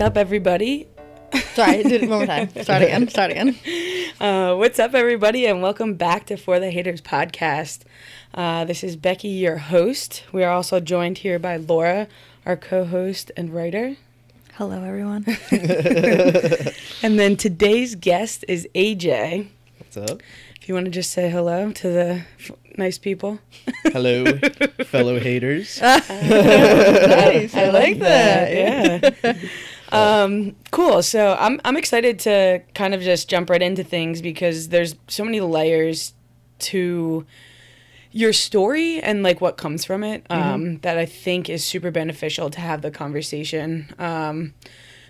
What's up, everybody? Sorry, do it one more time. Start again. Start again. Uh, what's up, everybody, and welcome back to For the Haters podcast. Uh, this is Becky, your host. We are also joined here by Laura, our co host and writer. Hello, everyone. And then today's guest is AJ. What's up? If you want to just say hello to the f- nice people. Hello, fellow haters. nice. I like that. Yeah. Um, cool. So I'm I'm excited to kind of just jump right into things because there's so many layers to your story and like what comes from it um, that I think is super beneficial to have the conversation. Um,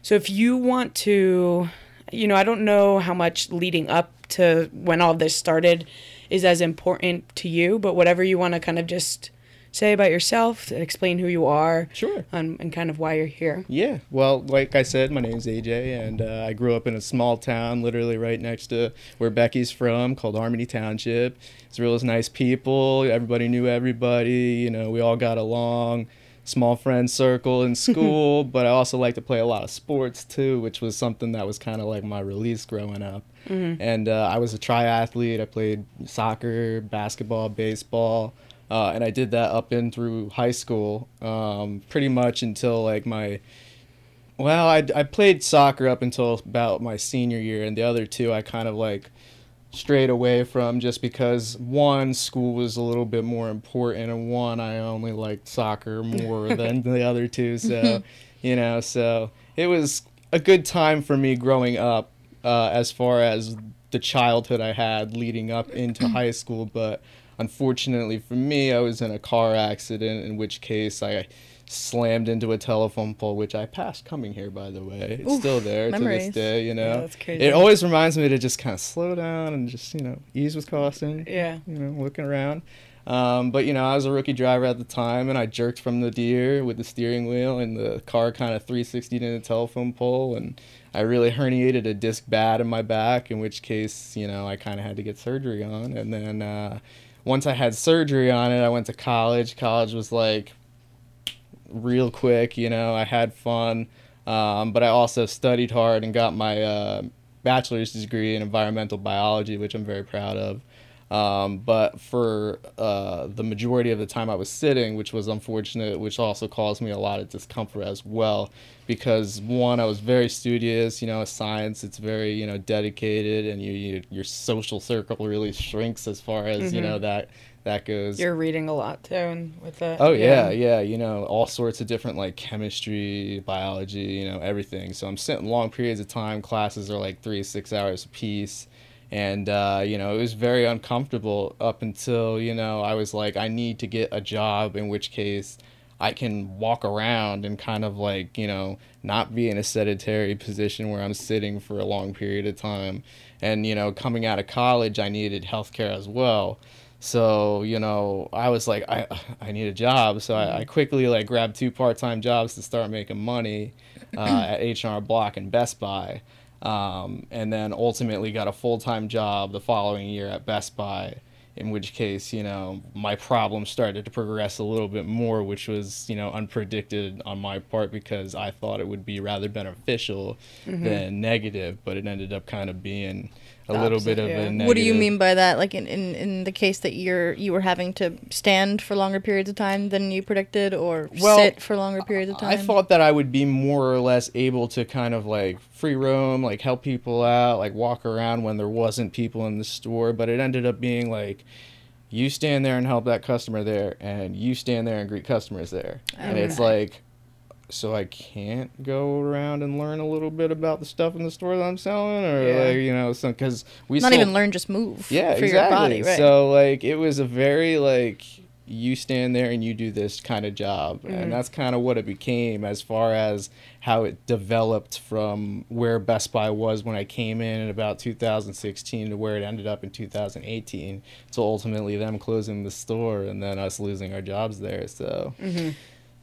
so if you want to, you know, I don't know how much leading up to when all this started is as important to you, but whatever you want to kind of just say about yourself, explain who you are, Sure. um, and kind of why you're here. Yeah. Well, like I said, my name's AJ, and uh, I grew up in a small town, literally right next to where Becky's from, called Harmony Township. It's real nice people. Everybody knew everybody. You know, we all got along. Small friend circle in school, but I also like to play a lot of sports too, which was something that was kind of like my release growing up. And uh, I was a triathlete. I played soccer, basketball, baseball. Uh, and I did that up in through high school, um, pretty much until like my. Well, I, I played soccer up until about my senior year, and the other two I kind of like strayed away from just because one school was a little bit more important, and one I only liked soccer more than the other two. So, you know, so it was a good time for me growing up uh, as far as the childhood I had leading up into high school, but unfortunately for me, I was in a car accident, in which case I slammed into a telephone pole, which I passed coming here, by the way. It's Oof, still there to this day, you know. Yeah, that's crazy. It always reminds me to just kind of slow down and just, you know, ease with caution. Yeah. You know, looking around. Um, but you know, I was a rookie driver at the time, and I jerked from the deer with the steering wheel, and the car kind of 360'd into the telephone pole, and I really herniated a disc bad in my back. In which case, you know, I kind of had to get surgery on, and then uh, once I had surgery on it, I went to college. College was like real quick, you know. I had fun, um, but I also studied hard and got my uh, bachelor's degree in environmental biology, which I'm very proud of. Um, but for uh, the majority of the time I was sitting, which was unfortunate, which also caused me a lot of discomfort as well, because one, I was very studious. You know, science, it's very you know dedicated, and you, you your social circle really shrinks as far as you know that that goes. You're reading a lot too, and with that. Oh yeah, yeah, you know, all sorts of different like chemistry, biology, you know, everything. So I'm sitting long periods of time. Classes are like three, six hours a piece. And uh, you know, it was very uncomfortable up until, you know, I was like, I need to get a job, in which case I can walk around and kind of like, you know, not be in a sedentary position where I'm sitting for a long period of time. And, you know, coming out of college, I needed healthcare as well. So, you know, I was like, I, I need a job. So I, I quickly like grabbed two part-time jobs to start making money uh, at H&R Block and Best Buy. Um, and then ultimately got a full-time job the following year at Best Buy in which case, you know, my problem started to progress a little bit more, which was, you know, unpredicted on my part because I thought it would be rather beneficial than negative, but it ended up kind of being a little opposite, bit of yeah. a negative. What do you mean by that? Like in, in, in the case that you're you were having to stand for longer periods of time than you predicted, or Well, sit for longer periods of time? I thought that I would be more or less able to kind of like free roam, like help people out, like walk around when there wasn't people in the store, but it ended up being like you stand there and help that customer there and you stand there and greet customers there. And it's like so I can't go around and learn a little bit about the stuff in the store that I'm selling or Yeah. like, you know, some cuz we not sold- even learn, just move. yeah, for exactly. your body, right? So like it was a very like you stand there and you do this kind of job, Mm-hmm. and that's kind of what it became as far as how it developed from where Best Buy was when I came in in about 2016 to where it ended up in 2018. So ultimately them closing the store and then us losing our jobs there. So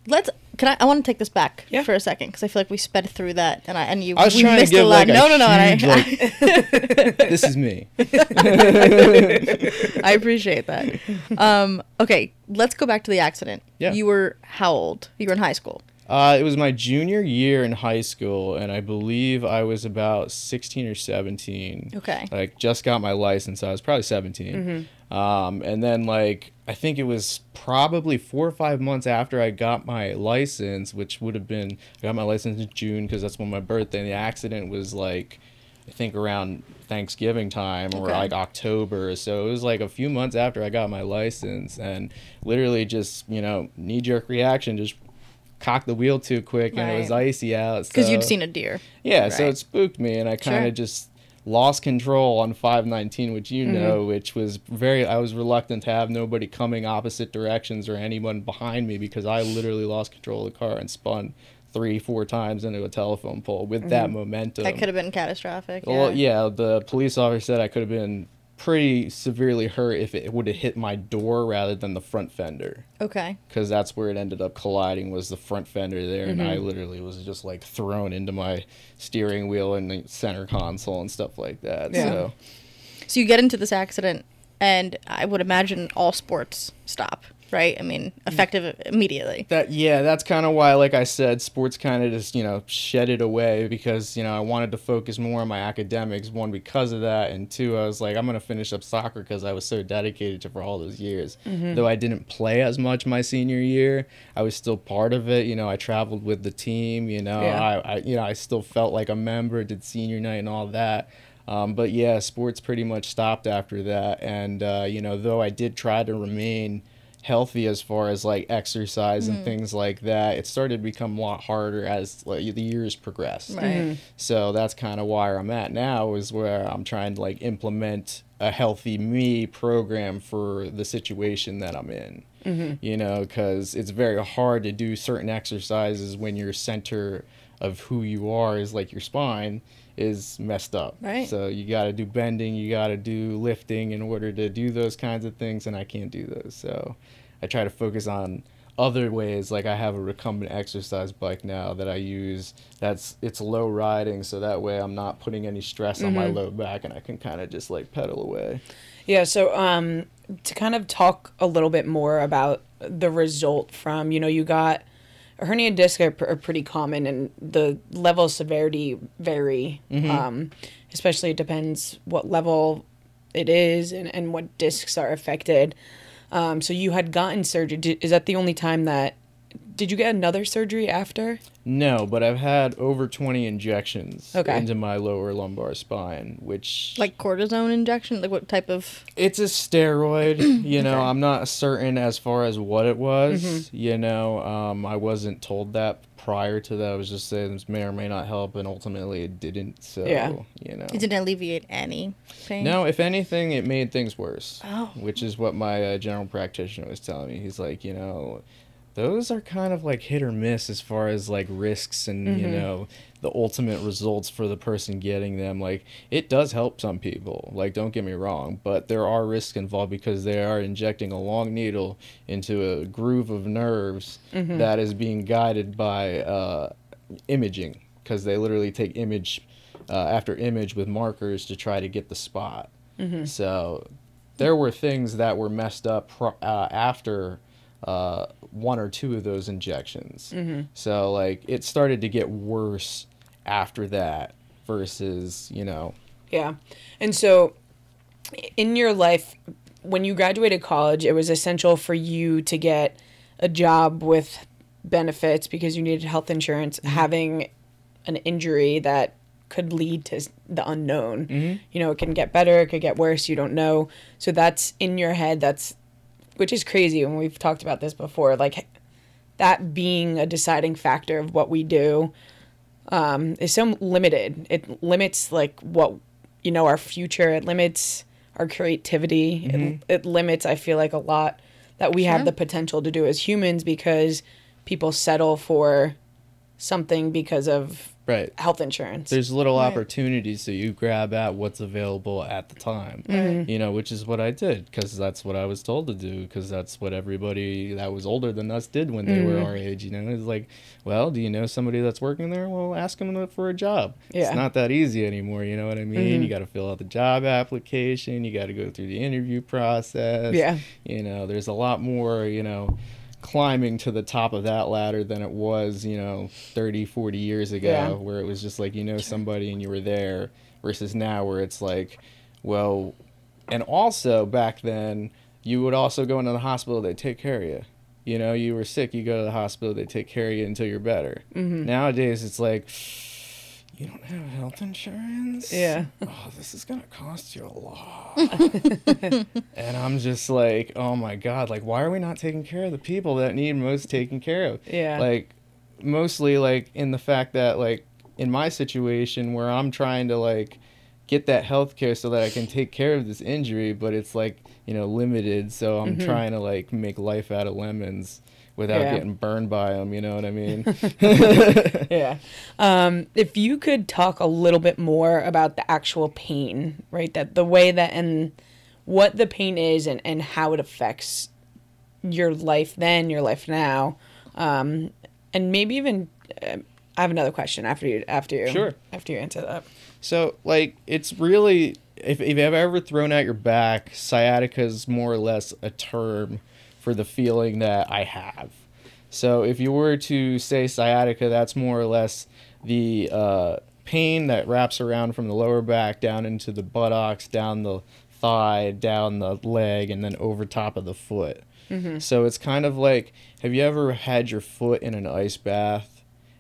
Let's can I? I want to take this back Yeah. for a second because I feel like we sped through that, and I and you. I was we trying to missed give a lot. like no, no, no. huge, I, like, this is me. I appreciate that. Um, okay, let's go back to the accident. Yeah. You were how old? You were in high school. Uh, it was my junior year in high school, and I believe I was about 16 or 17. Okay. Like, just got my license. I was probably 17. Um, and then, like, I think it was probably four or five months after I got my license, which would have been, I got my license in June because that's when my birthday, and the accident was like, I think around Thanksgiving time or Okay. like October. So it was like a few months after I got my license and literally just, you know, knee jerk reaction, just cocked the wheel too quick and it was icy out. Because you'd seen a deer. Yeah, so it spooked me and I kind of Sure. just lost control on 519, which you mm-hmm. know, which was very, I was reluctant to have nobody coming opposite directions or anyone behind me because I literally lost control of the car and spun three, four times into a telephone pole with that mm-hmm. momentum. That could have been catastrophic. Well, yeah, the police officer said I could have been pretty severely hurt if it would have hit my door rather than the front fender Okay. because that's where it ended up colliding was the front fender there and i mm-hmm. literally was just like thrown into my steering wheel and the center console and stuff like that Yeah. so So you get into this accident, and I would imagine all sports stop, right? I mean, effective immediately. that yeah that's kind of why like i said sports kind of just you know shed it away because you know i wanted to focus more on my academics one because of that and two i was like i'm going to finish up soccer because i was so dedicated to for all those years though i didn't play as much my senior year i was still part of it you know i traveled with the team you know Yeah. I, I you know i still felt like a member did senior night and all that um, but yeah sports pretty much stopped after that and uh, you know though i did try to remain healthy as far as like exercise and mm. things like that it started to become a lot harder as like the years progressed. Right. Mm-hmm. so that's kind of where i'm at now is where i'm trying to like implement a healthy me program for the situation that i'm in. Mm-hmm. You know because it's very hard to do certain exercises when your center of who you are is like your spine is messed up. Right. so you got to do bending you got to do lifting in order to do those kinds of things and i can't do those. So i try to focus on other ways like i have a recumbent exercise bike now that i use that's it's low riding so that way i'm not putting any stress on my low back and i can kind of just like pedal away Yeah, so um, to kind of talk a little bit more about the result from, you know, you got a hernia disc are, pr- are pretty common and the level of severity vary. Um, especially it depends what level it is and, and what discs are affected. Um, so you had gotten surgery. Is that the only time that? Did you get another surgery after? no but i've had over 20 injections Okay. into my lower lumbar spine which Like cortisone injection? Like what type of? It's a steroid, you know. I'm not certain as far as what it was. Mm-hmm. You know, um, I wasn't told that prior to that. I was just saying this may or may not help, and ultimately it didn't. So, Yeah. you know. It didn't alleviate any pain. No, if anything, it made things worse. Oh. Which is what my uh, general practitioner was telling me. He's like, you know, those are kind of like hit or miss as far as like risks and, Mm-hmm. you know, the ultimate results for the person getting them. Like, it does help some people. Like, don't get me wrong. But there are risks involved because they are injecting a long needle into a groove of nerves Mm-hmm. that is being guided by uh, imaging because they literally take image uh, after image with markers to try to get the spot. So there were things that were messed up pro- uh, after uh, one or two of those injections. Mm-hmm. So like it started to get worse after that versus you know Yeah. And so in your life, when you graduated college, it was essential for you to get a job with benefits because you needed health insurance, mm-hmm. having an injury that could lead to the unknown. Mm-hmm. You know, it can get better, it could get worse, you don't know. So that's in your head, that's which is crazy when we've talked about this before, like that being a deciding factor of what we do um, is so limited. It limits like what you know our future. It limits our creativity. It, it limits. I feel like a lot that we have the potential to do as humans because people settle for something because of right. health insurance. There's little Right. opportunities, that you grab at what's available at the time. Right. Mm-hmm. You know, which is what I did because that's what I was told to do because that's what everybody that was older than us did when they were mm-hmm. our age. You know, it's like, well, do you know somebody that's working there? Well, ask them for a job. Yeah. It's not that easy anymore. You know what I mean? Mm-hmm. You got to fill out the job application. You got to go through the interview process. Yeah. You know, there's a lot more. You know. Climbing to the top of that ladder than it was, you know, 30, 40 years ago, Yeah. where it was just like you know somebody and you were there, versus now where it's like, well, and also back then you would also go into the hospital they take care of you you know you were sick you go to the hospital they take care of you until you're better Mm-hmm. nowadays it's like you don't have health insurance? Yeah. oh this is gonna cost you a lot. And i'm just like oh my god like why are we not taking care of the people that need most taken care of? Yeah. like mostly like in the fact that like in my situation where i'm trying to like get that health care so that i can take care of this injury but it's like you know limited so i'm mm-hmm. trying to like make life out of lemons without Yeah. getting burned by them you know what i mean yeah. Um, if you could talk a little bit more about the actual pain, right? That the way that and what the pain is and, and how it affects your life then, your life now. Um, and maybe even uh, I have another question after you after you Sure. after you answer that. So, like, it's really if, if you've ever thrown out your back, sciatica is more or less a term for the feeling that I have. So, if you were to say sciatica, that's more or less the uh, pain that wraps around from the lower back down into the buttocks, down the thigh, down the leg, and then over top of the foot. So, it's kind of like have you ever had your foot in an ice bath?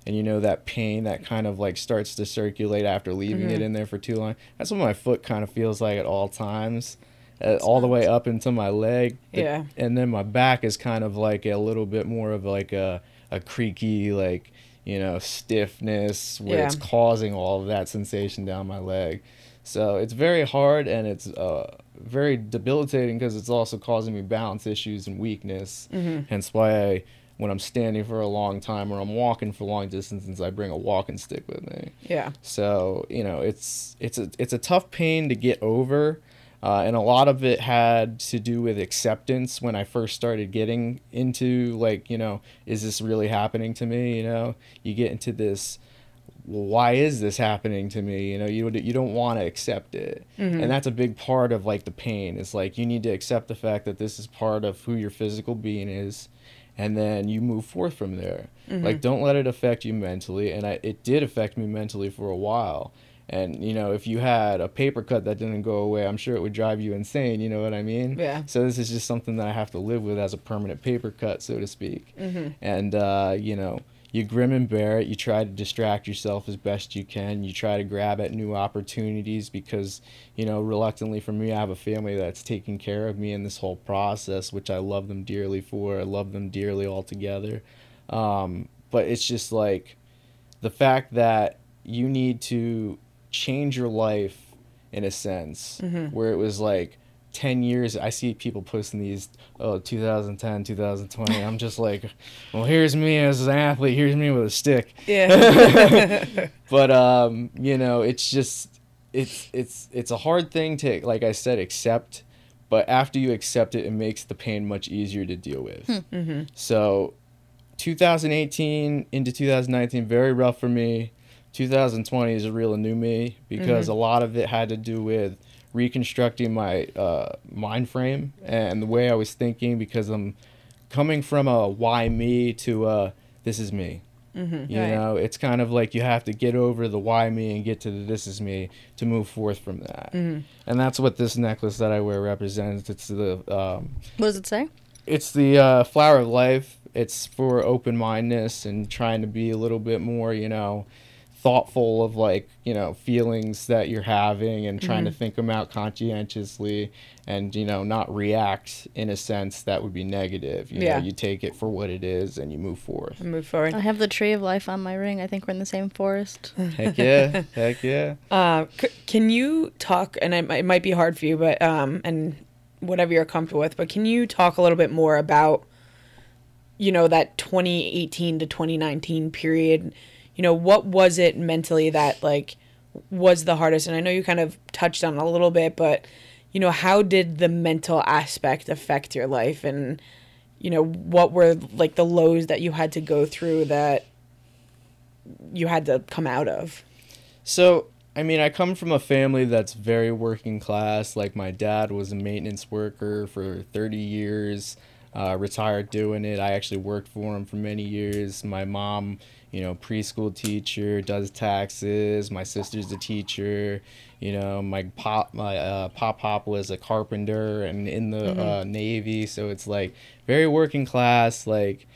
and you know that pain that kind of like starts to circulate after leaving it in there for too long. That's what my foot kind of feels like at all times, uh, all the way up into my leg. The- Yeah. and then my back is kind of like a little bit more of like a a creaky like you know stiffness where it's causing all of that sensation down my leg. So it's very hard and it's uh, very debilitating because it's also causing me balance issues and weakness. Hence why I, when I'm standing for a long time or I'm walking for long distances, I bring a walking stick with me. Yeah. So you know, it's it's a it's a tough pain to get over, uh, and a lot of it had to do with acceptance when I first started getting into like you know, is this really happening to me? You know, you get into this. Well, why is this happening to me? You know, you you don't want to accept it, and that's a big part of like the pain. It's like you need to accept the fact that this is part of who your physical being is, and then you move forth from there. Like, don't let it affect you mentally. And I, it did affect me mentally for a while. And you know, if you had a paper cut that didn't go away, I'm sure it would drive you insane. You know what I mean? Yeah. So this is just something that I have to live with as a permanent paper cut, so to speak. And uh, you know, you grim and bear it. You try to distract yourself as best you can. You try to grab at new opportunities because, you know, reluctantly for me, I have a family that's taking care of me in this whole process, which I love them dearly for. I love them dearly altogether. Um, but it's just like the fact that you need to change your life in a sense mm-hmm. where it was like 10 years i see people posting these oh 2010 2020 i'm just like well here's me as an athlete here's me with a stick. Yeah. but um you know it's just it's it's it's a hard thing to like i said accept but after you accept it it makes the pain much easier to deal with. Hmm. Mm-hmm. So 2018 into 2019 very rough for me 2020 is a real new me because a lot of it had to do with reconstructing my uh, mind frame and the way i was thinking because i'm coming from a why me to a this is me you Right. know it's kind of like you have to get over the why me and get to the this is me to move forth from that and that's what this necklace that i wear represents it's the um, What does it say? it's the uh, flower of life. It's for open mindedness and trying to be a little bit more, you know, thoughtful of like, you know, feelings that you're having and trying to think them out conscientiously and, you know, not react in a sense that would be negative. You Yeah. know, you take it for what it is and you move forth. Move forward. I have the tree of life on my ring. I think we're in the same forest. Heck yeah. Heck yeah. Uh, c- can you talk? And it, might- it might be hard for you, but um, and whatever you're comfortable with. But can you talk a little bit more about you know, that 2018 to 2019 period, you know, what was it mentally that like was the hardest? And I know you kind of touched on a little bit, but you know, how did the mental aspect affect your life and you know, what were like the lows that you had to go through that you had to come out of? So, I mean, I come from a family that's very working class. Like, my dad was a maintenance worker for 30 years, uh, retired doing it. I actually worked for him for many years. My mom, you know, preschool teacher, does taxes. My sister's a teacher. You know, my pop, my uh, pop pop was a carpenter and in the uh, Navy. So it's like very working class. Like,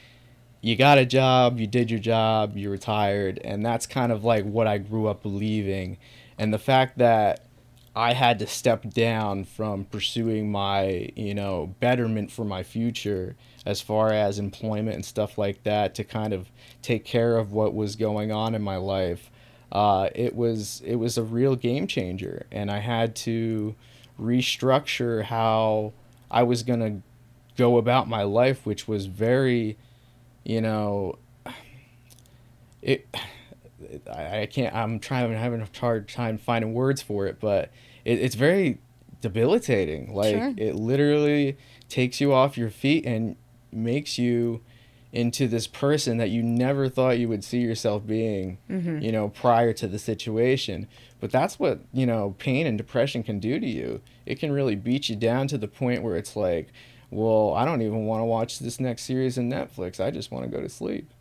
you got a job, you did your job, you retired, and that's kind of like what I grew up believing. And the fact that I had to step down from pursuing my, you know, betterment for my future as far as employment and stuff like that to kind of take care of what was going on in my life. Uh, it was it was a real game changer, and I had to restructure how I was gonna go about my life, which was very you know, it. I, I can't. I'm trying. I'm having a hard time finding words for it, but it, it's very debilitating. Like Sure. it literally takes you off your feet and makes you into this person that you never thought you would see yourself being. You know, prior to the situation. But that's what you know. Pain and depression can do to you. It can really beat you down to the point where it's like, well, I don't even want to watch this next series in Netflix. I just want to go to sleep.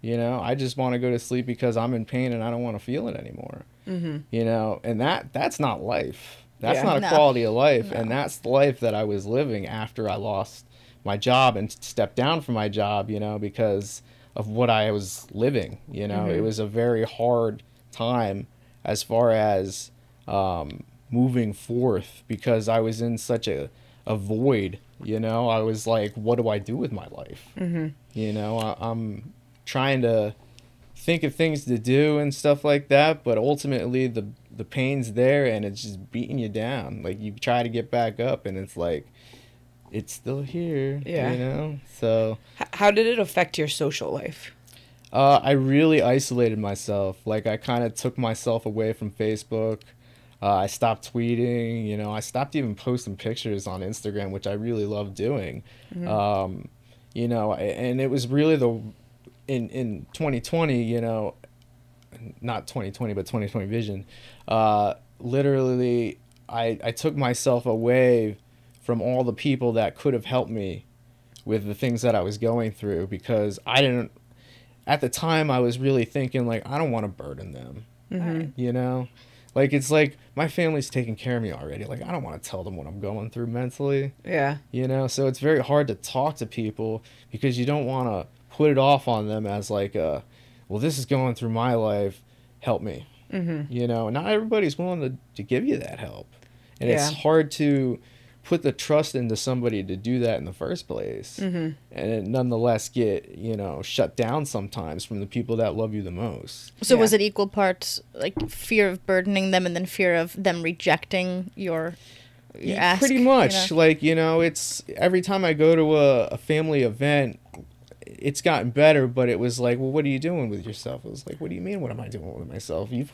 You know, I just want to go to sleep because I'm in pain and I don't want to feel it anymore. Mm-hmm. You know, and that that's not life. That's Yeah. not a No. quality of life, and that's the life that I was living after I lost my job and stepped down from my job. You know, because of what I was living. You know, it was a very hard time as far as um, moving forth because I was in such a, a void. You know, I was like, what do I do with my life? Mm-hmm. You know, I, I'm trying to think of things to do and stuff like that, but ultimately the the pain's there and it's just beating you down. Like you try to get back up and it's like it's still here. Yeah. You know? So H- how did it affect your social life? uh, I really isolated myself. Like I kind of took myself away from Facebook. Uh, I stopped tweeting. You know, I stopped even posting pictures on Instagram, which I really love doing. Um, you know, and it was really the in in 2020. You know, not 2020, but 2020 vision. Uh, literally, I I took myself away from all the people that could have helped me with the things that I was going through because I didn't at the time I was really thinking like I don't want to burden them. You know? Like it's like my family's taking care of me already. Like I don't want to tell them what I'm going through mentally, Yeah. you know? So it's very hard to talk to people because you don't want to put it off on them as like a well this is going through my life, help me. Mm-hmm. You know, not everybody's willing to to give you that help. And it's hard to put the trust into somebody to do that in the first place Mm-hmm. and it nonetheless get you know shut down sometimes from the people that love you the most So was it equal parts like fear of burdening them and then fear of them rejecting your, your Yeah, ask? pretty you much know? like you know it's every time i go to a, a family event it's gotten better but it was like well what are you doing with yourself it was like what do you mean what am i doing with myself you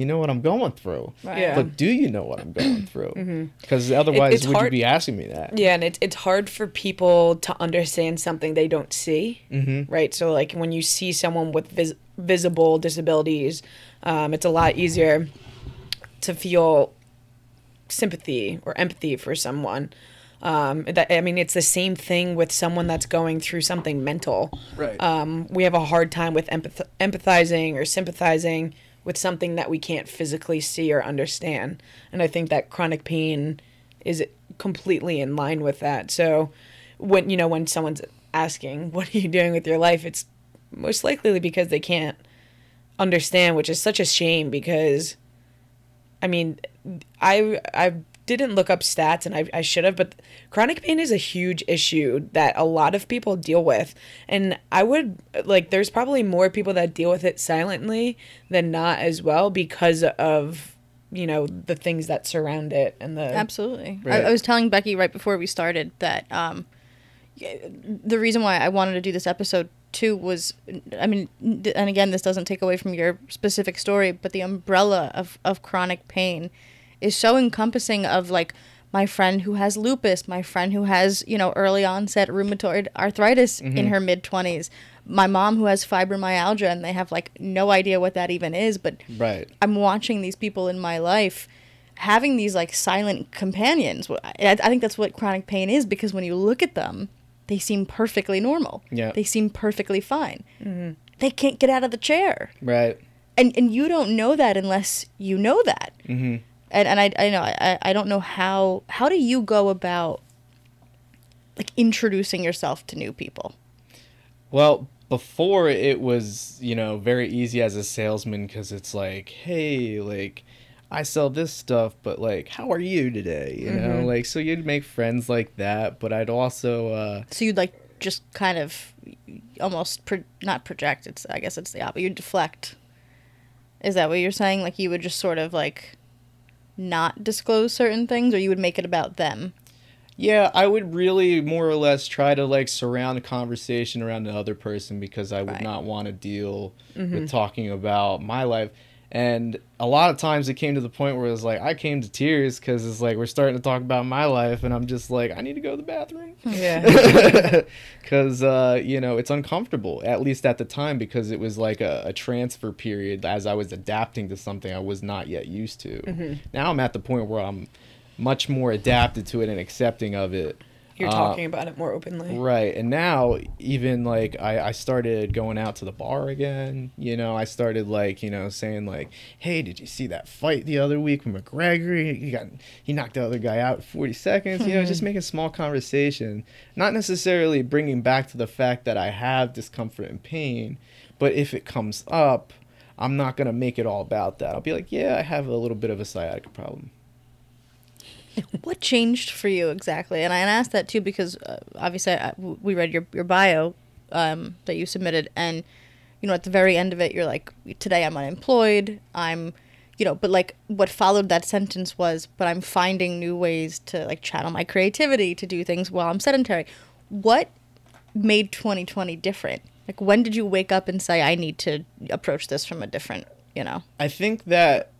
you know what i'm going through Right. Yeah. but do you know what i'm going through because otherwise it's would hard- you be asking me that Yeah, and it's it's hard for people to understand something they don't see, mm-hmm. right? So like when you see someone with vis- visible disabilities, um, it's a lot easier to feel sympathy or empathy for someone. Um, that I mean, it's the same thing with someone that's going through something mental. right Um, we have a hard time with empath- empathizing or sympathizing with something that we can't physically see or understand. And I think that chronic pain is completely in line with that. So when you know when someone's asking, "What are you doing with your life?" it's most likely because they can't understand, which is such a shame because I mean, I I didn't look up stats and I, I should have, but chronic pain is a huge issue that a lot of people deal with. And I would like there's probably more people that deal with it silently than not as well because of you know the things that surround it and the Absolutely. I, Right. I was telling Becky right before we started that um, the reason why I wanted to do this episode too was, I mean, and again, this doesn't take away from your specific story, but the umbrella of, of chronic pain is so encompassing of like my friend who has lupus, my friend who has, you know, early onset rheumatoid arthritis in her mid 20s, my mom who has fibromyalgia and they have like no idea what that even is, but Right. I'm watching these people in my life having these like silent companions. I, I think that's what chronic pain is because when you look at them, they seem perfectly normal. Yeah. They seem perfectly fine. They can't get out of the chair. Right. And, and you don't know that unless you know that. hmm And, and I, I know I, I don't know how how do you go about like introducing yourself to new people? Well, before it was, you know, very easy as a salesman because it's like, hey, like, I sell this stuff, but like, how are you today? You know, like, so you'd make friends like that, but I'd also, uh, So you'd like just kind of almost pro- not project. It's I guess it's the opposite. You deflect. Is that what you're saying? Like you would just sort of like not disclose certain things, or you would make it about them. yeah, I would really more or less try to like surround a conversation around the other person because I would Right. not want to deal mm-hmm. with talking about my life. And a lot of times it came to the point where it was like I came to tears because it's like we're starting to talk about my life, and I'm just like I need to go to the bathroom. Yeah. because uh, you know it's uncomfortable at least at the time because it was like a, a transfer period as i was adapting to something i was not yet used to now i'm at the point where i'm much more adapted to it and accepting of it You're Uh, talking about it more openly. right and now even like I, I started going out to the bar again you know i started like you know saying like hey did you see that fight the other week with mcgregor? He got he knocked the other guy out in 40 seconds you know just making small conversation not necessarily bringing back to the fact that i have discomfort and pain but if it comes up i'm not going to make it all about that. I'll be like yeah i have a little bit of a sciatica problem What changed for you exactly? And I asked that too because uh, obviously I, we read your your bio um, that you submitted, and you know at the very end of it, you're like, today I'm unemployed. I'm, you know, but like what followed that sentence was, but I'm finding new ways to like channel my creativity to do things while I'm sedentary. What made 2020 different? Like when did you wake up and say I need to approach this from a different, you know? I think that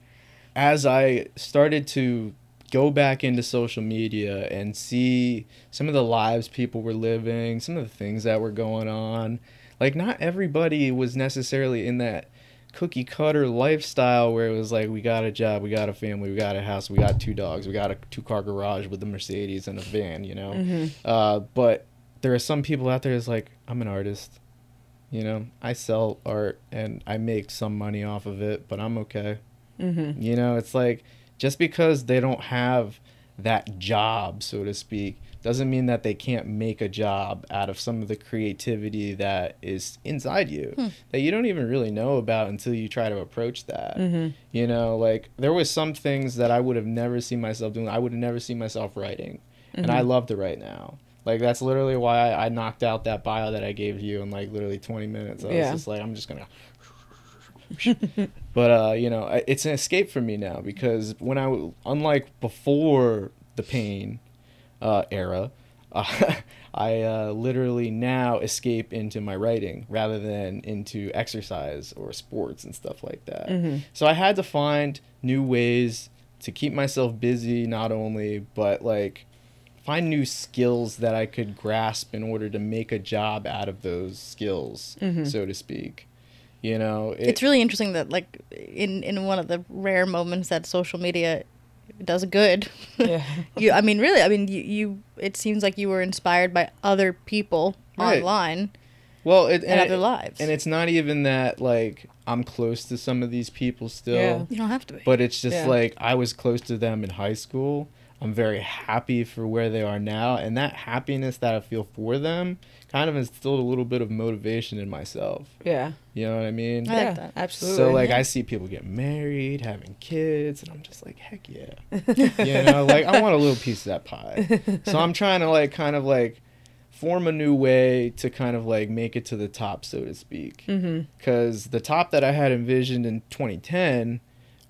as I started to go back into social media and see some of the lives people were living, some of the things that were going on, like not everybody was necessarily in that cookie cutter lifestyle where it was like we got a job, we got a family, we got a house, we got two dogs, we got a two car garage with a Mercedes and a van, you know. Uh, but there are some people out there that's like I'm an artist. You know, I sell art and I make some money off of it, but I'm okay. Mm-hmm. You know, it's like just because they don't have that job, so to speak, doesn't mean that they can't make a job out of some of the creativity that is inside you that you don't even really know about until you try to approach that. Mm-hmm. You know, like there was some things that I would have never seen myself doing. I would have never seen myself writing, and I love to write now. Like that's literally why I, I knocked out that bio that I gave you in like literally 20 minutes. I was just like, I'm just gonna but uh, you know, I- it's an escape for me now because when I, unlike before the pain uh, era, uh, I uh, literally now escape into my writing rather than into exercise or sports and stuff like that. Mm-hmm. So I had to find new ways to keep myself busy, not only but like find new skills that I could grasp in order to make a job out of those skills, Mhm. so to speak. You know, it- it's really interesting that like in in one of the rare moments that social media does good Yeah. you i mean really i mean you, you it seems like you were inspired by other people Right. online well, it, and, and, other it- lives and it's not even that like I'm close to some of these people still, Yeah. you don't have to be but it's just Yeah. like I was close to them in high school. I'm very happy for where they are now, and that happiness that I feel for them kind of instilled a little bit of motivation in myself. Yeah. You know what I mean? I like yeah. that. Absolutely. So like yeah. I see people get married, having kids, and I'm just like, heck yeah. you know, like I want a little piece of that pie. So I'm trying to like kind of like form a new way to kind of like make it to the top, so to speak. Mm-hmm. Because the top that I had envisioned in 2010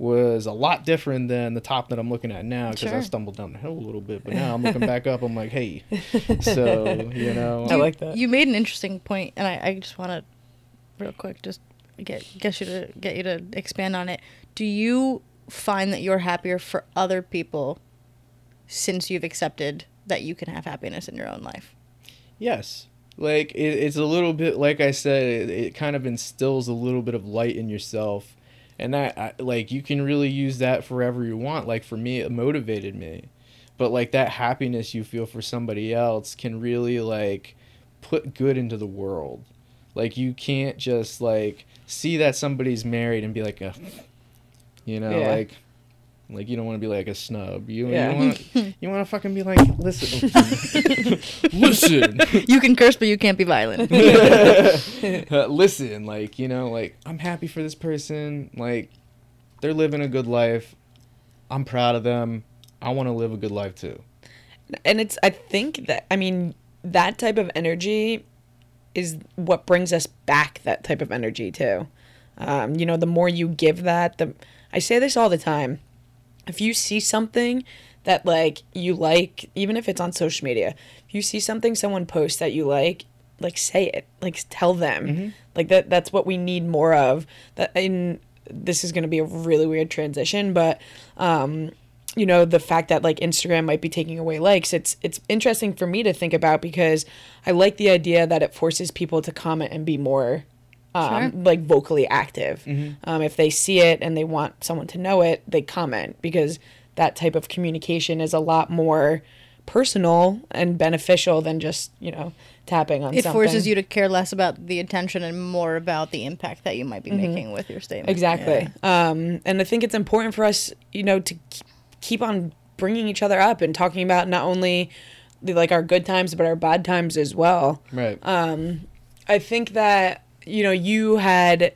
was a lot different than the top that I'm looking at now because I stumbled down the hill a little bit. But now I'm looking back up. I'm like, hey, so you know, I like that. You made an interesting point, and I, I just want to, real quick, just get get you to get you to expand on it. Do you find that you're happier for other people since you've accepted that you can have happiness in your own life? Yes. Like it, it's a little bit like I said, it, it kind of instills a little bit of light in yourself, and that I, like you can really use that forever you want. Like for me, it motivated me, but like that happiness you feel for somebody else can really like put good into the world. Like you can't just like see that somebody's married and be like, a, you know, Yeah. like. Like you don't want to be like a snub. You, Yeah. you want you want to fucking be like listen, listen. You can curse, but you can't be violent. Uh, listen, like, you know, like, I'm happy for this person. Like, they're living a good life. I'm proud of them. I want to live a good life too. and it's i think that i mean that type of energy is what brings us back that type of energy too um, you know the more you give that the i say this all the time if you see something that like you like even if it's on social media if you see something someone posts that you like like say it like tell them. Like that that's what we need more of. That in this is going to be a really weird transition but um you know the fact that like Instagram might be taking away likes it's it's interesting for me to think about because I like the idea that it forces people to comment and be more um, Sure. like vocally active um, if they see it and they want someone to know it they comment because that type of communication is a lot more personal and beneficial than just you know tapping on it something forces you to care less about the attention and more about the impact that you might be making with your statement. Exactly. Um, and I think it's important for us, you know, to keep on bringing each other up and talking about not only the, like our good times but our bad times as well. Right. I think that you know you had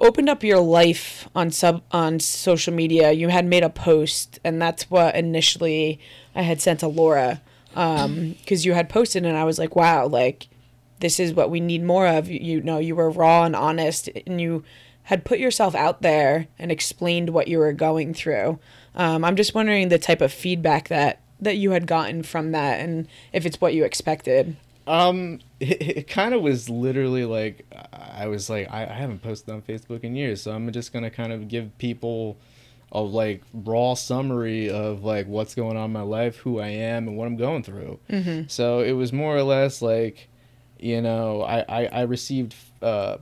opened up your life on sub on social media. You had made a post, and that's what initially I had sent to Laura because you had posted, and I was like, wow, like this is what we need more of. You, you know, you were raw and honest, and you had put yourself out there and explained what you were going through. Um, I'm just wondering the type of feedback that that you had gotten from that, and if it's what you expected. Um, it, it kind of was literally like I was like I, I haven't posted on Facebook in years, so I'm just gonna kind of give people a like raw summary of like what's going on in my life, who I am, and what I'm going through. Mm-hmm. So it was more or less like, you know, I I, I received uh,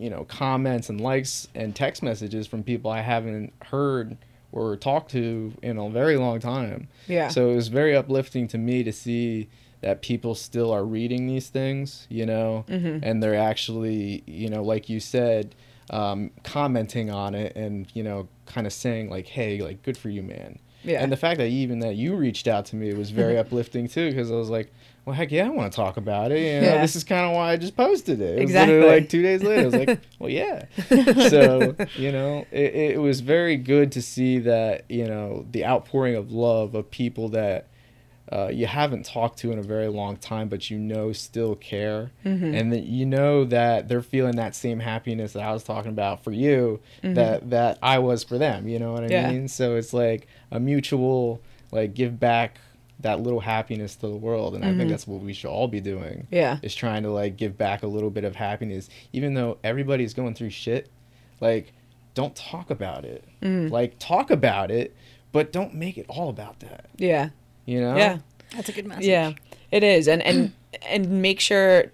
you know, comments and likes and text messages from people I haven't heard or talked to in a very long time. Yeah. So it was very uplifting to me to see that people still are reading these things, you know, and they're actually, you know, like you said, um, commenting on it and, you know, kind of saying like, hey, like, good for you, man. Yeah. And the fact that even that you reached out to me was very uplifting too, because I was like, well, heck yeah, I want to talk about it. You know, Yeah. this is kind of why I just posted it. It Exactly. like two days later, I was like, well, yeah. so you know, it, it was very good to see that you know the outpouring of love of people that uh, you haven't talked to in a very long time, but you know still care, Mm-hmm. and that you know that they're feeling that same happiness that I was talking about for you, that that I was for them. You know what I Mm-hmm. Yeah. mean? So it's like a mutual like give back that little happiness to the world, and I think that's what we should all be doing. Mm-hmm. Yeah. is trying to like give back a little bit of happiness, even though everybody's going through shit. Like, don't talk about it. Mm-hmm. Like, talk about it, but don't make it all about that. Yeah. You know? Yeah. That's a good message. Yeah, it is, and and and make sure,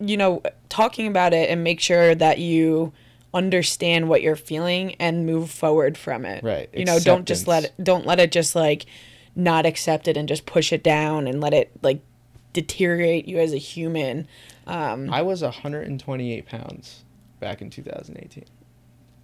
you know, talking about it and make sure that you understand what you're feeling and move forward from it. Right, You know, don't just let it. Don't let it just like not accept it and just push it down and let it like deteriorate you as a human. Um, I was 128 pounds back in 2018.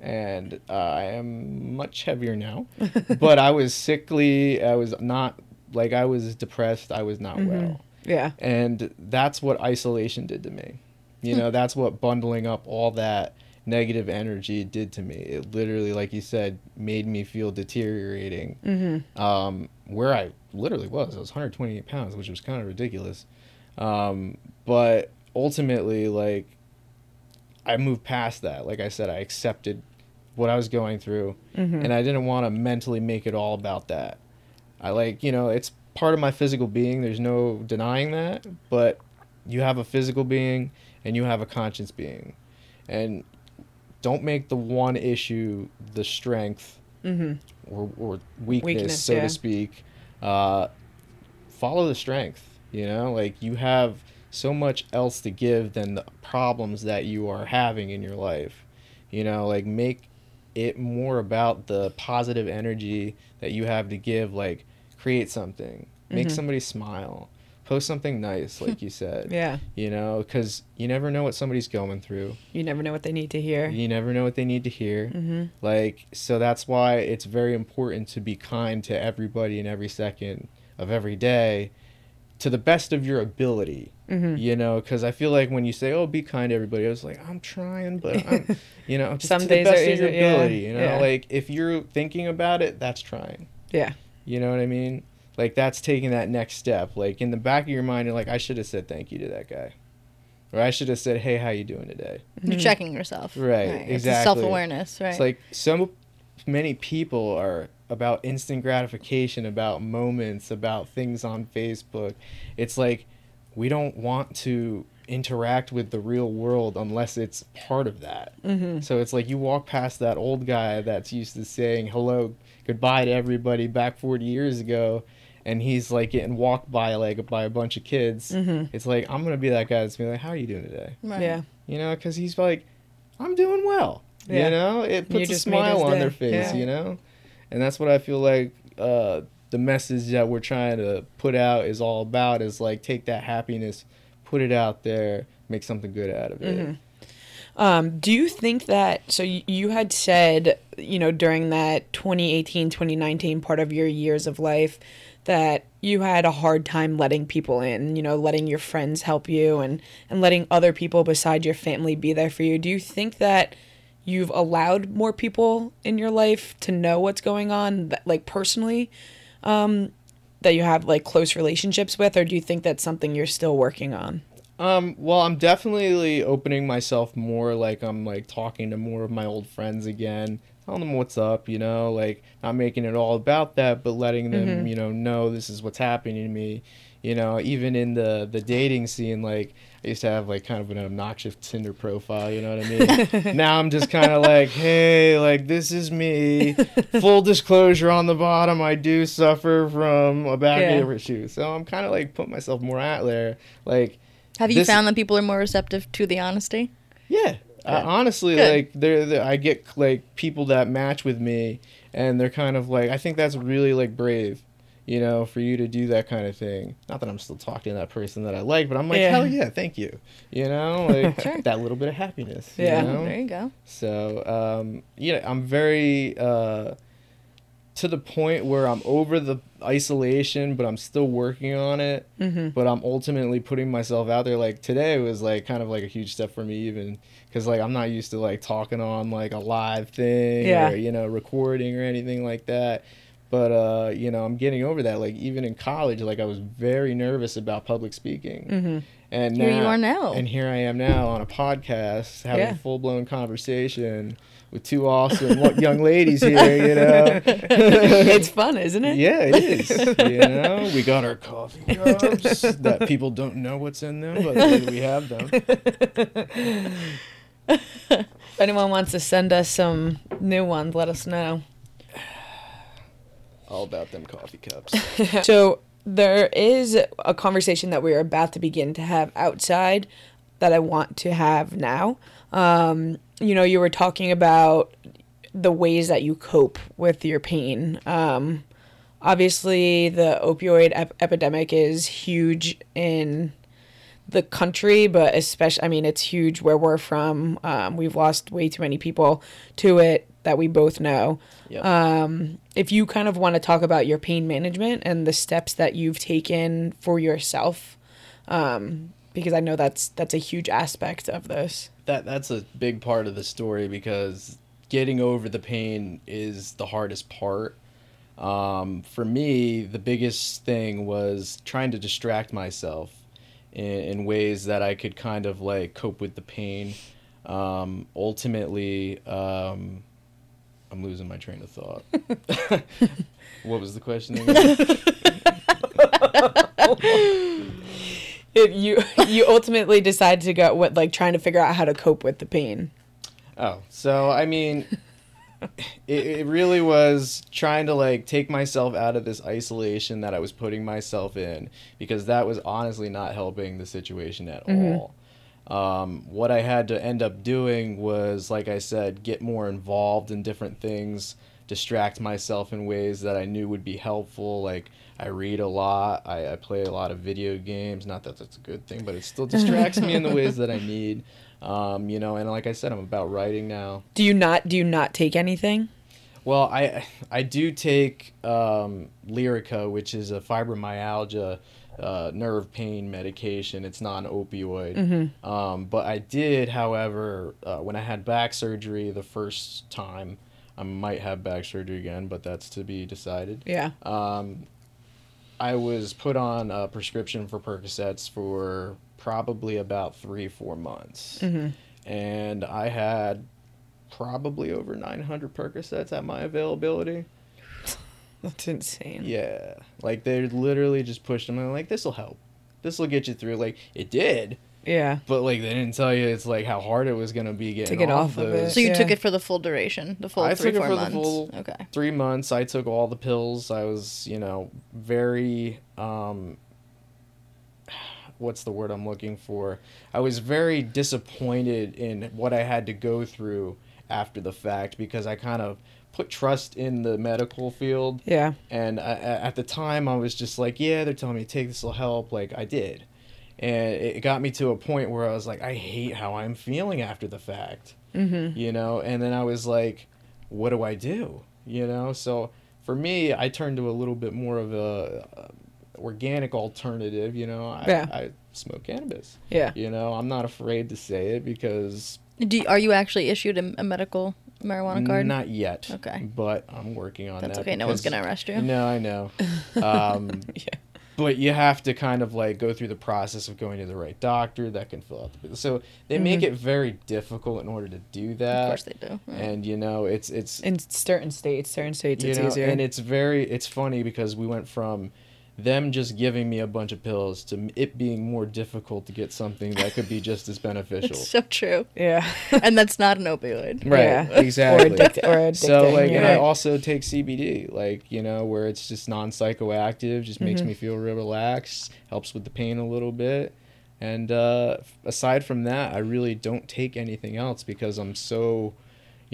And uh, I am much heavier now. but I was sickly. I was not, like, I was depressed. I was not well. yeah. And that's what isolation did to me. You know, that's what bundling up all that negative energy did to me. It literally, like you said, made me feel deteriorating. Mm-hmm. Um, where I literally was, I was 128 pounds, which was kind of ridiculous. Um, but ultimately, like, I moved past that. Like I said, I accepted what I was going through, and I didn't want to mentally make it all about that. I like, you know, it's part of my physical being. There's no denying that, but you have a physical being and you have a conscience being, and don't make the one issue the strength or, or weakness, Weakness, so yeah. to speak. Uh, follow the strength. You know, like you have so much else to give than the problems that you are having in your life. You know, like make it more about the positive energy that you have to give. Like create something, make Mm-hmm. somebody smile, post something nice, like you said. Yeah. You know, because you never know what somebody's going through. You never know what they need to hear. You never know what they need to hear. Mm-hmm. Like, so that's why it's very important to be kind to everybody in every second of every day to the best of your ability. Mm-hmm. You know, because I feel like when you say, "Oh, be kind to everybody," I was like, "I'm trying," but I'm, you know, just Some to days the best are of your easy- yeah, ability. You know, yeah. like if you're thinking about it, that's trying. Yeah. You know what I mean? Like that's taking that next step. Like in the back of your mind, you're like, "I should have said thank you to that guy," or "I should have said, hey, how you doing today?" You're checking yourself. Right, It's exactly. self awareness, right? It's like so many people are about instant gratification, about moments, about things on Facebook. It's like we don't want to interact with the real world unless it's part of that. Mm-hmm. So it's like you walk past that old guy that's used to saying hello, goodbye to everybody back 40 years ago. And he's like getting walked by like by a bunch of kids. Mm-hmm. It's like I'm gonna be that guy that's gonna be like, "How are you doing today?" Right. Yeah. you know, because he's like, I'm doing well. Yeah. You know, it You puts a smile his on their face. Yeah. You know, and that's what I feel like uh, the message that we're trying to put out is all about. Is like take that happiness, put it out there, make something good out of it. Mhm. Um, do you think that so you, had said, you know, during that 2018, 2019 part of your years of life that you had a hard time letting people in, you know, letting your friends help you and and letting other people beside your family be there for you. Do you think that you've allowed more people in your life to know what's going on that, like personally um that you have like close relationships with or do you think that's something you're still working on? Um, well, I'm definitely opening myself more. Like I'm like talking to more of my old friends again, telling them what's up. You know, like not making it all about that, but letting them, Mhm. you know, know this is what's happening to me. You know, even in the the dating scene, like I used to have like kind of an obnoxious Tinder profile. You know what I mean? now I'm just kind of like, hey, like this is me. Full disclosure on the bottom, I do suffer from a back Yeah. issue, so I'm kind of like putting myself more out there, like. Have you This- found that people are more receptive to the honesty? Yeah. Uh, honestly, Good. like they're, they're- I get like people that match with me, and they're kind of like I think that's really like brave, you know, for you to do that kind of thing. Not that I'm still talking to that person that I like, but I'm like Yeah. hell yeah, thank you, you know, like Sure. that little bit of happiness. Yeah. You know? There you go. So, um, yeah, I'm very uh, to the point where I'm over the isolation, but I'm still working on it. Mm-hmm. But I'm ultimately putting myself out there. Like today was like kind of like a huge step for me, even because like I'm not used to like talking on like a live thing Yeah. or you know recording or anything like that. But uh, you know, I'm getting over that. Like even in college, like I was very nervous about public speaking. Mm-hmm. And Here now, you are now. And here I am now on a podcast having Yeah. a full blown conversation with two awesome young ladies here, you know. it's fun, isn't it? Yeah, it is. You know, we got our coffee cups that people don't know what's in them, but we have them. If anyone wants to send us some new ones, let us know. All about them coffee cups. so there is a conversation that we are about to begin to have outside that I want to have now. Um, you know, you were talking about the ways that you cope with your pain. Um, obviously, the opioid ep- epidemic is huge in the country, but especially, I mean, it's huge where we're from. Um, we've lost way too many people to it that we both know. Yep. Um, if you kind of want to talk about your pain management and the steps that you've taken for yourself, um, because I know that's that's a huge aspect of this. that that's a big part of the story because getting over the pain is the hardest part. Um, for me, the biggest thing was trying to distract myself in, in ways that I could kind of like cope with the pain. Um, ultimately, um, I'm losing my train of thought. what was the question again? It, you you ultimately decide to go with like trying to figure out how to cope with the pain. Oh, so I mean, it, it really was trying to like take myself out of this isolation that I was putting myself in because that was honestly not helping the situation at mm-hmm. all. Um, what I had to end up doing was, like I said, get more involved in different things, distract myself in ways that I knew would be helpful. Like I read a lot, I, I play a lot of video games. Not that that's a good thing, but it still distracts me in the ways that I need. Um, you know, and like I said, I'm about writing now. Do you not do you not take anything? Well, I I do take um, Lyrica, which is a fibromyalgia uh, nerve pain medication. It's not an opioid. Um, but I did, however, uh, when I had back surgery the first time, I might have back surgery again, but that's to be decided. Yeah. Um, I was put on a prescription for Percocets for probably about three, four months. And I had probably over 900 Percocets at my availability. That's insane. Yeah. Like they literally just pushed them and like, this will help. This will get you through. Like it did. Yeah. But like they didn't tell you it's like how hard it was gonna be getting get off, off of those. it. So you took it for the full duration, the full I three took it four for the months. full- Okay. three months i took all the pills i was you know very um what's the word i'm looking for i was very disappointed in what i had to go through after the fact because i kind of put trust in the medical field. Yeah. and I, a- at the time i was just like yeah they're telling me to take this will help. Like i did. And it got me to a point where i was like i hate how i'm feeling after the fact. Mm-hmm. you know? And then i was like what do i do? You know? So for me i turned to a little bit more of a, uh organic alternative you know? I, Yeah. I smoke cannabis. Yeah. you know? I'm not afraid to say it because Do you, are you actually issued a, a medical marijuana card? not yet Okay. but i'm working on That's that That's okay. No one's gonna arrest you. no i know um, Yeah. but you have to kind of like go through the process of going to the right doctor that can fill out the so they make it very difficult in order to do that Mm-hmm. Of course they do. Yeah. and you know it's it's In certain states, certain states, you it's know, easier. and it's very it's funny because we went from them just giving me a bunch of pills to it being more difficult to get something that could be just as beneficial. It's so true. yeah. and that's not an opioid. Right, Yeah. exactly. Or, addict- or addicting. so like, and I also take CBD, like you know, where it's just non psychoactive, just makes Mm-hmm. me feel real relaxed, helps with the pain a little bit, and uh, aside from that, I really don't take anything else because I'm so,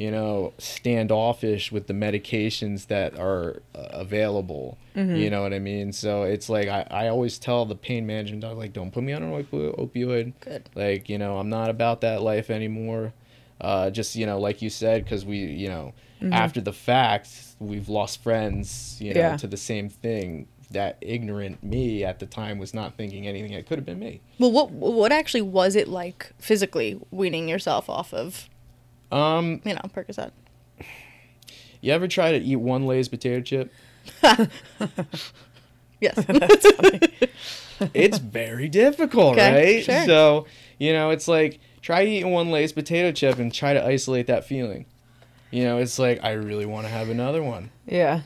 you know, standoffish with the medications that are uh, available. Mm-hmm. You know what I mean? So it's like I, I always tell the pain management doc like, don't put me on an opi- opioid. Good. Like you know, I'm not about that life anymore. Uh, just you know, like you said, because we you know, after the fact, we've lost friends. You know, Yeah. to the same thing. That ignorant me at the time was not thinking anything. It could have been me. Well, what what actually was it like physically weaning yourself off of Um, you know Percocet? you ever try to eat one Lay's potato chip? Yes. That's funny. it's very difficult, Okay, right? sure. So, you know, it's like try eating one Lay's potato chip and try to isolate that feeling. You know, it's like I really want to have another one. yeah.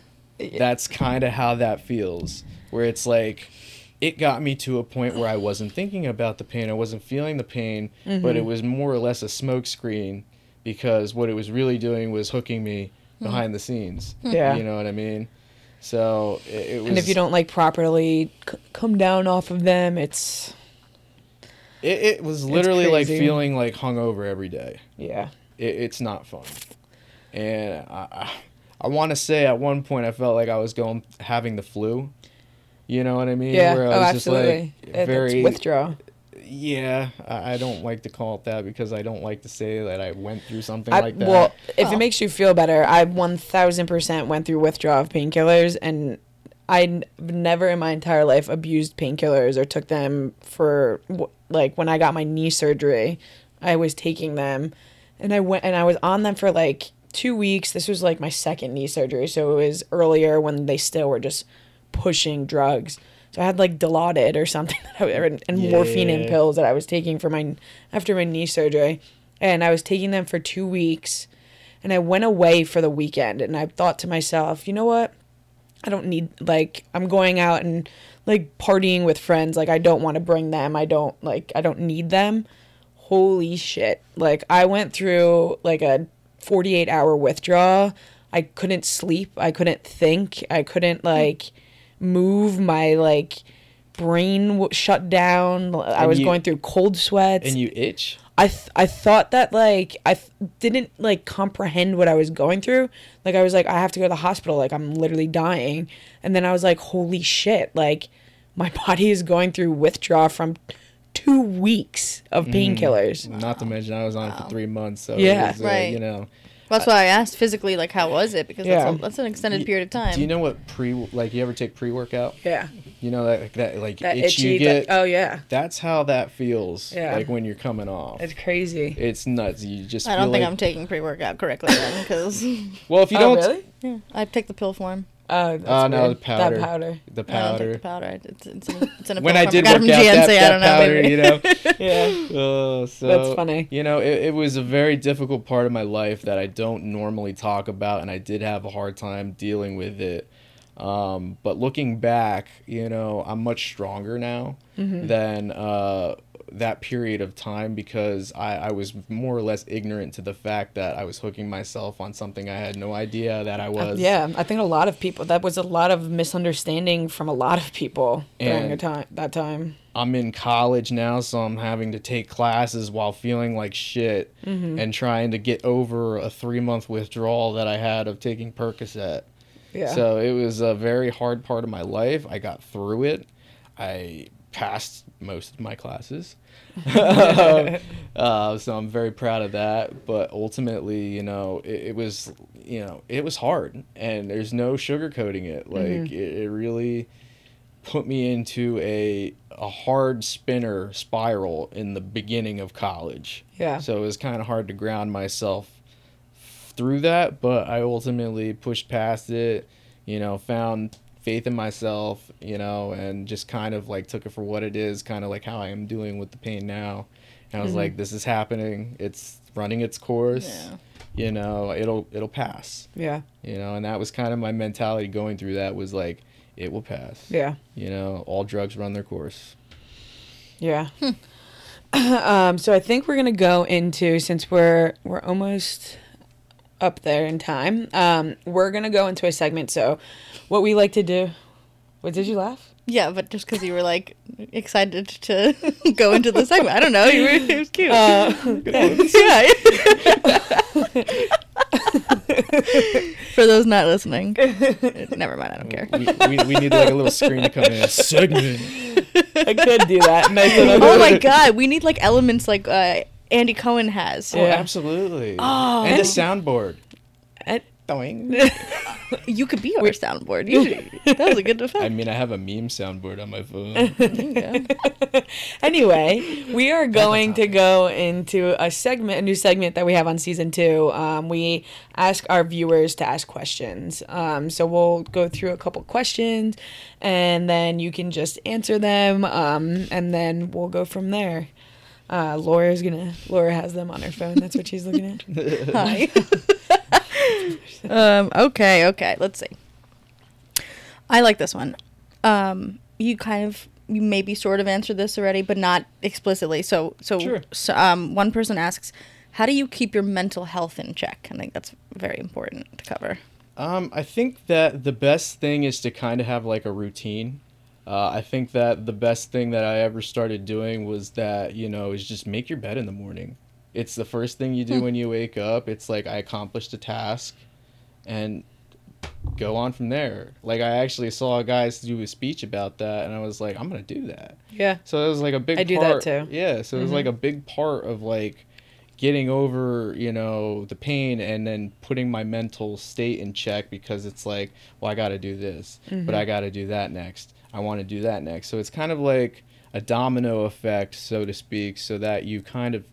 That's kind of how that feels. Where it's like it got me to a point where I wasn't thinking about the pain, I wasn't feeling the pain, but it was more or less a smokescreen because what it was really doing was hooking me hmm. behind the scenes. Hmm. Yeah. You know what I mean? So it, it was And if you don't like properly c- come down off of them, it's It, it was literally like feeling like hungover every day. yeah. It, it's not fun, and I, I, I want to say at one point I felt like I was going having the flu. You know what I mean? Yeah. Where I Oh, was absolutely. Just like very it's withdrawal. Yeah, I, I don't like to call it that because I don't like to say that I went through something I, like that. well, if Oh. it makes you feel better, I 1000% went through withdrawal of painkillers and I've never in my entire life abused painkillers or took them for like when I got my knee surgery, I was taking them and I went and I was on them for like 2 weeks. This was like my second knee surgery, so it was earlier when they still were just pushing drugs. So I had like Dilaudid or something that I, or- and morphine and pills that I was taking for my after my knee surgery, and I was taking them for two weeks, and I went away for the weekend and I thought to myself, you know what? I don't need like I'm going out and like partying with friends. Like I don't want to bring them. I don't like I don't need them. Holy shit. Like I went through like a 48 hour withdrawal. I couldn't sleep. I couldn't think. I couldn't like move my like brain w- shut down. I And was you- going through cold sweats. And you itch. I th- I thought that like I th- didn't like comprehend what I was going through. Like I was like I have to go to the hospital. Like I'm literally dying. And then I was like, holy shit! Like my body is going through withdrawal from two weeks of painkillers. Not to mention, I was on it for three months. So Yeah. it was, uh, Right. you know. That's why I asked physically, like, how was it? Because Yeah. that's, a, that's an extended You- period of time. Do you know what pre like you ever take pre workout? Yeah, You know that that like that itch itchy. you get. that- oh yeah, That's how that feels. Yeah. Like when you're coming off. it's crazy. It's nuts. You just. I don't think like, I'm taking pre workout correctly then, because Well, if you oh don't. really? yeah, I take the pill form. Oh, that's Oh, no, the powder. That powder. The I don't take powder. the powder. It's, it's, in, it's in a When I did got work it from out that, GNC, I that don't know, powder, you know. Yeah. Uh, so, That's funny. You know, it, it was a very difficult part of my life that I don't normally talk about, and I did have a hard time dealing with it. Um, but looking back, you know, I'm much stronger now Mm-hmm. than uh, that period of time because I, I was more or less ignorant to the fact that I was hooking myself on something I had no idea that I was. Yeah, I think a lot of people. That was a lot of misunderstanding from a lot of people during And- a time that time. I'm in college now, so I'm having to take classes while feeling like shit Mm-hmm. and trying to get over a three month withdrawal that I had of taking Percocet. Yeah. So it was a very hard part of my life. I got through it. I passed most of my classes. uh, so I'm very proud of that. But ultimately, you know, it, it was, you know, it was hard, and there's no sugarcoating it. Like Mm-hmm. it, it really put me into a a hard spinner spiral in the beginning of college. Yeah. So it was kind of hard to ground myself through that, but I ultimately pushed past it, you know, found faith in myself, you know, and just kind of like took it for what it is, kind of like how I am doing with the pain now. And I was like, this is happening. It's running its course. Yeah. You know, it'll it'll pass. yeah. You know, and that was kind of my mentality going through that was like it will pass. Yeah. You know, all drugs run their course. Yeah. um, so I think we're gonna go into since we're we're almost up there in time. Um, we're gonna go into a segment. So, what we like to do. What did you laugh? Yeah, but just because you were like excited to go into the segment, I don't know. You were, it was cute. Uh, yeah. For those not listening, never mind. I don't care. We, we, we need like a little screen to come in. Segment. I could do that. Nice Oh my god, we need like elements like uh, Andy Cohen has. Oh, Yeah. absolutely. Oh. and a soundboard. And- Doing. You could be our soundboard. You should- that was a good defense. I mean, I have a meme soundboard on my phone. Yeah. anyway, we are going to go into a segment, a new segment that we have on season two. Um, we ask our viewers to ask questions. Um, so we'll go through a couple questions, and then you can just answer them, um, and then we'll go from there. Uh, Laura's gonna. Laura has them on her phone. That's what she's looking at. Hi. um, okay, okay. Let's see. I like this one. Um, you kind of you maybe sort of answered this already, but not explicitly. So so, Sure. so um, one person asks, "How do you keep your mental health in check?" I think that's very important to cover. Um, I think that the best thing is to kind of have like a routine. Uh, I think that the best thing that I ever started doing was that, you know, is just make your bed in the morning. It's the first thing you do hmm. when you wake up. It's like I accomplished a task and go on from there. Like I actually saw guys do a speech about that and I was like, I'm going to do that. Yeah. So it was like a big I do that too. Yeah, so it was mm-hmm. like a big part of like getting over, you know, the pain and then putting my mental state in check because it's like, well, I got to do this, but mm-hmm. I got to do that next. I want to do that next. So it's kind of like a domino effect, so to speak, so that you kind of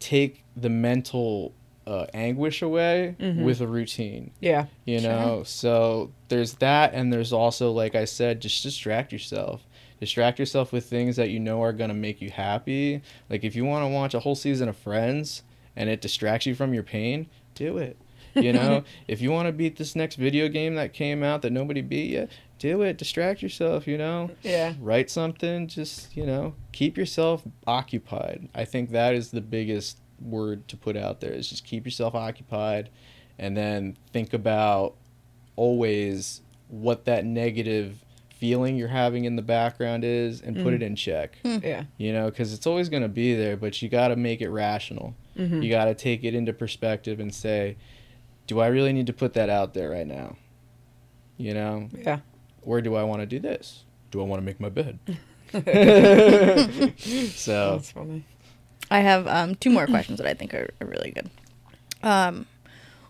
take the mental uh, anguish away with a routine. Yeah. you know? So there's that and there's also like i said just distract yourself. Distract yourself with things that you know are going to make you happy. Like if you want to watch a whole season of friends and it distracts you from your pain do it. You know, if you want to beat this next video game that came out that nobody beat yet, do it. Distract yourself. You know, Yeah. write something. Just you know, keep yourself occupied. I think that is the biggest word to put out there. Is just keep yourself occupied, and then think about always what that negative feeling you're having in the background is and put it mm. in check hmm. Yeah. you know because it's always going to be there but you got to make it rational mm-hmm. you got to take it into perspective and say do i really need to put that out there right now you know Yeah. Or do i want to do this do i want to make my bed so That's funny. I have um, two more questions that I think are, are really good. Um,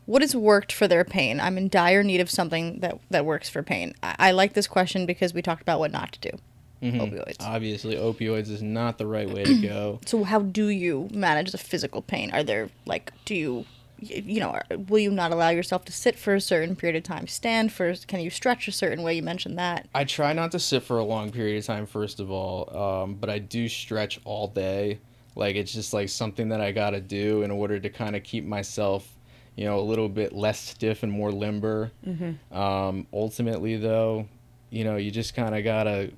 what has worked for their pain? I'm in dire need of something that, that works for pain. I, I like this question because we talked about what not to do. mhm. Opioids. obviously opioids is not the right way to go So how do you manage the physical pain? Are there like do you y- you know, will you not allow yourself to sit for a certain period of time? Stand for can you stretch a certain way? You mentioned that. I try not to sit for a long period of time, first of all, um, but I do stretch all day. Like it's just like something that I gotta do in order to kind of keep myself, you know, a little bit less stiff and more limber. Um, ultimately, though, you know, you just kind of gotta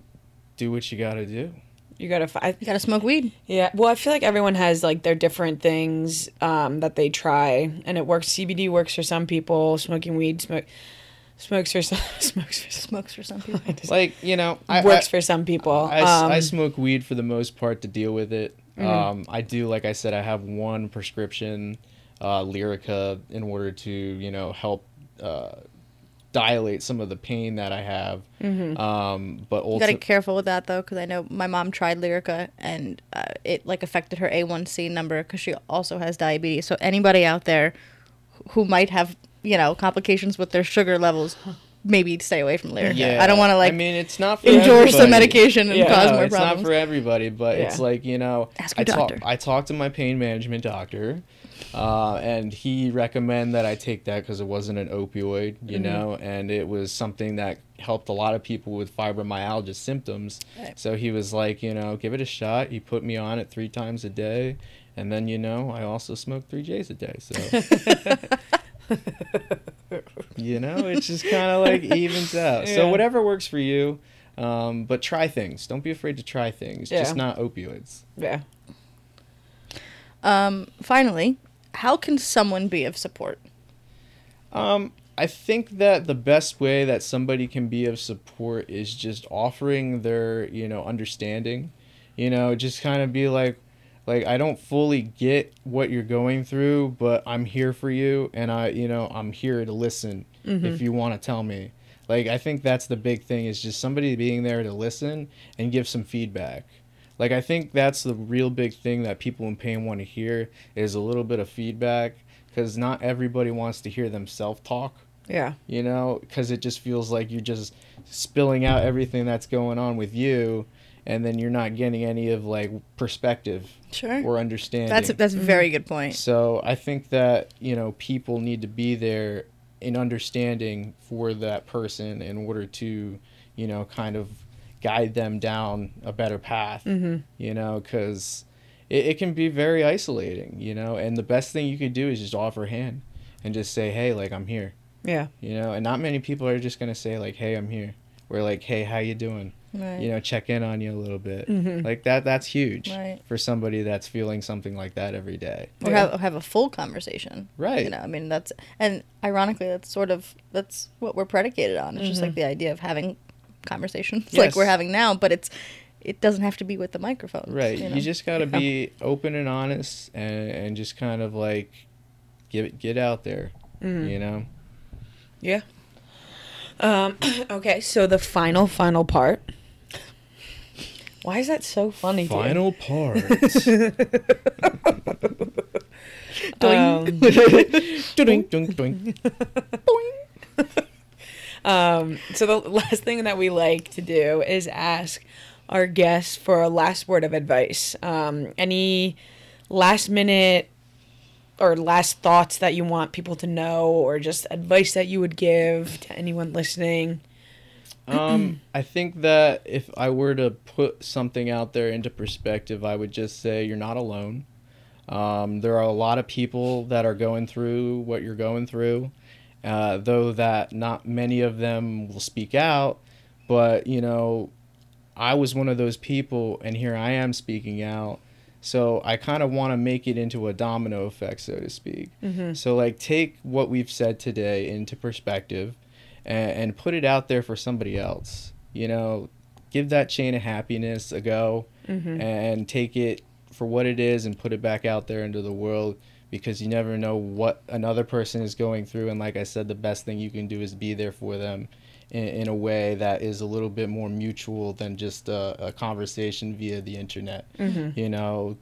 do what you gotta do. You gotta. Fi- You got to smoke weed. Yeah, well, I feel like everyone has like their different things um, that they try, and it works. CBD works for some people. Smoking weed, smoke, smokes for some, smokes for some, Smokes for some people. Like you know, I, works I, for some people. I, s- I Um, I, smoke weed for the most part to deal with it. Um, I do, like I said, I have one prescription, uh, Lyrica, in order to you know help uh, dilate some of the pain that I have. Um, but You got to be careful with that though, because I know my mom tried Lyrica and uh, it like affected her A1C number because she also has diabetes. So anybody out there who might have you know complications with their sugar levels, maybe stay away from Lyrica. yeah, I don't want to like I mean, it's not for endorse the medication and Yeah. cause no, more it's problems. not for everybody, but it's like you know, Ask I your talk, doctor. I talked to my pain management doctor, uh, and he recommended that I take that because it wasn't an opioid, you Mm-hmm. know, and it was something that helped a lot of people with fibromyalgia symptoms. Right. So he was like, you know, give it a shot. He put me on it three times a day, and then you know, I also smoke three J's a day. So. you know, it just kind of like evens out. So whatever works for you, um, but try things. Don't be afraid to try things. Yeah. Just not opioids. yeah. Um, finally, how can someone be of support? Um, I think that the best way that somebody can be of support is just offering their, you know, understanding. You know, just kind of be like, like I don't fully get what you're going through, but I'm here for you, and I, you know, I'm here to listen if mm-hmm. you want to tell me. Like I think that's the big thing is just somebody being there to listen and give some feedback. Like I think that's the real big thing that people in pain want to hear is a little bit of feedback because not everybody wants to hear themselves talk Yeah. you know, because it just feels like you're just spilling out everything that's going on with you, and then you're not getting any of like perspective Sure. or understanding. That's that's a very mm-hmm. good point. so I think that you know people need to be there in understanding for that person in order to, you know, kind of guide them down a better path. Mm-hmm. You know, because it, it can be very isolating. You know, and the best thing you could do is just offer a hand and just say, "Hey, like I'm here." Yeah. you know and not many people are just gonna say like hey i'm here We're like hey how you doing Right. you know check in on you a little bit Mhm. like that that's huge Right. for somebody that's feeling something like that every day or Yeah. have, or have a full conversation. Right. You know, I mean, that's, and ironically, that's sort of, that's what we're predicated on. It's just like the idea of having conversations like we're having now, but it's, it doesn't have to be with the microphone. right You, you, just gotta be open and honest and, and just kind of like get get out there Mhm. you know Yeah. Um, okay, so the final, final part. Why is that so funny? to you? final part Um, doink, doink, doink. Um, so the last thing that we like to do is ask our guests for a last word of advice. Um, any last minute or last thoughts that you want people to know, or just advice that you would give to anyone listening. Um, I think that if I were to put something out there into perspective, I would just say you're not alone. Um, there are a lot of people that are going through what you're going through, uh, though that not many of them will speak out. But you know, I was one of those people, and here I am speaking out. So I kind of want to make it into a domino effect, so to speak. So like, take what we've said today into perspective, and, and put it out there for somebody else. You know, give that chain of happiness a go, mm-hmm. and take it for what it is, and put it back out there into the world. Because you never know what another person is going through, and like I said, the best thing you can do is be there for them in, in a way that is a little bit more mutual than just a, a conversation via the internet. Mm-hmm. You know,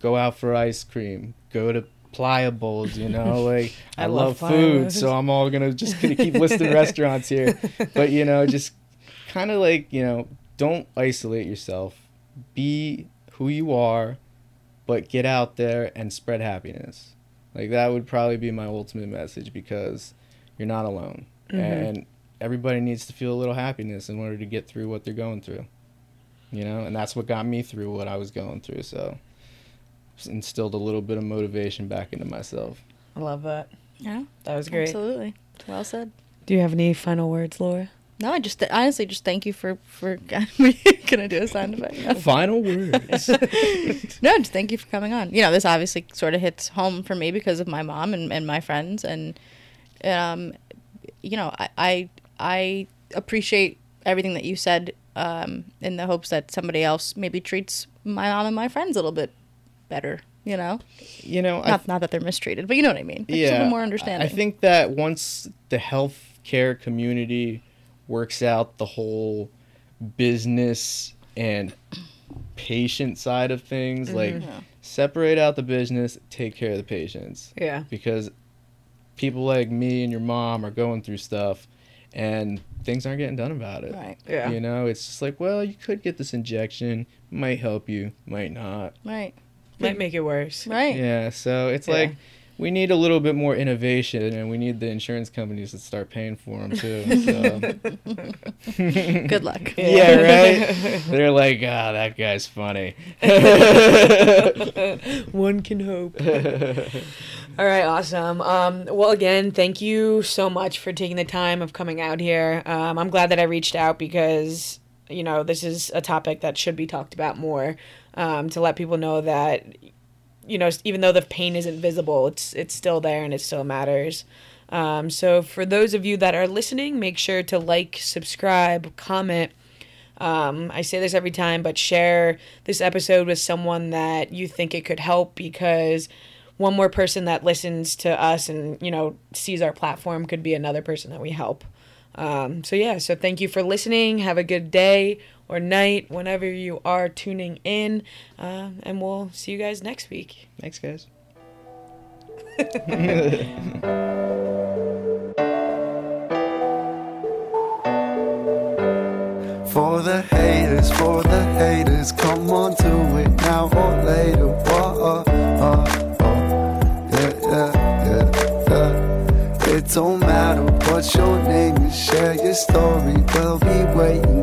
go out for ice cream, go to Applebee's, you know, like I, I love, love food, so I'm all gonna just gonna keep listing restaurants here. But you know, just kind of like, you know, don't isolate yourself. Be who you are, but get out there and spread happiness. Like that would probably be my ultimate message because you're not alone. Mm-hmm. And everybody needs to feel a little happiness in order to get through what they're going through. You know, and that's what got me through what I was going through. So instilled a little bit of motivation back into myself. I love that. Yeah, That was great. absolutely. Well said. Do you have any final words, Laura? No, I just honestly just thank you for for gonna do a sound effect. No. Final words. no, just thank you for coming on. You know, this obviously sort of hits home for me because of my mom and, and my friends, and um, you know, I, I I appreciate everything that you said um, in the hopes that somebody else maybe treats my mom and my friends a little bit better. You know, you know, I not not that they're mistreated, but you know what I mean. Like, just a little more understanding. I think that once the healthcare community works out the whole business and patient side of things, like Mm-hmm. separate out the business, take care of the patients. Yeah. Because people like me and your mom are going through stuff and things aren't getting done about it. Right. Yeah. You know, it's just like, well, you could get this injection, might help you, might not. right, Might make it worse. right. Yeah, so it's Yeah. like we need a little bit more innovation, and we need the insurance companies to start paying for them too. So. Good luck. yeah, right. They're like, ah, that guy's funny. One can hope. All right, awesome. Um, well, again, thank you so much for taking the time of coming out here. Um, I'm glad that I reached out because you know this is a topic that should be talked about more um, to let people know that you know even though the pain isn't visible, it's it's still there and it still matters. Um, so for those of you that are listening, make sure to like, subscribe, comment. Um, I say this every time, but share this episode with someone that you think it could help because one more person that listens to us and you know sees our platform could be another person that we help. Um, so yeah, so thank you for listening. Have a good day or night whenever you are tuning in, uh, and we'll see you guys next week. Thanks, guys. For the haters, for the haters, come on to it now or later. Whoa, uh, uh, uh, yeah, yeah, yeah, yeah. It don't matter what your name is, share your story. We'll be waiting.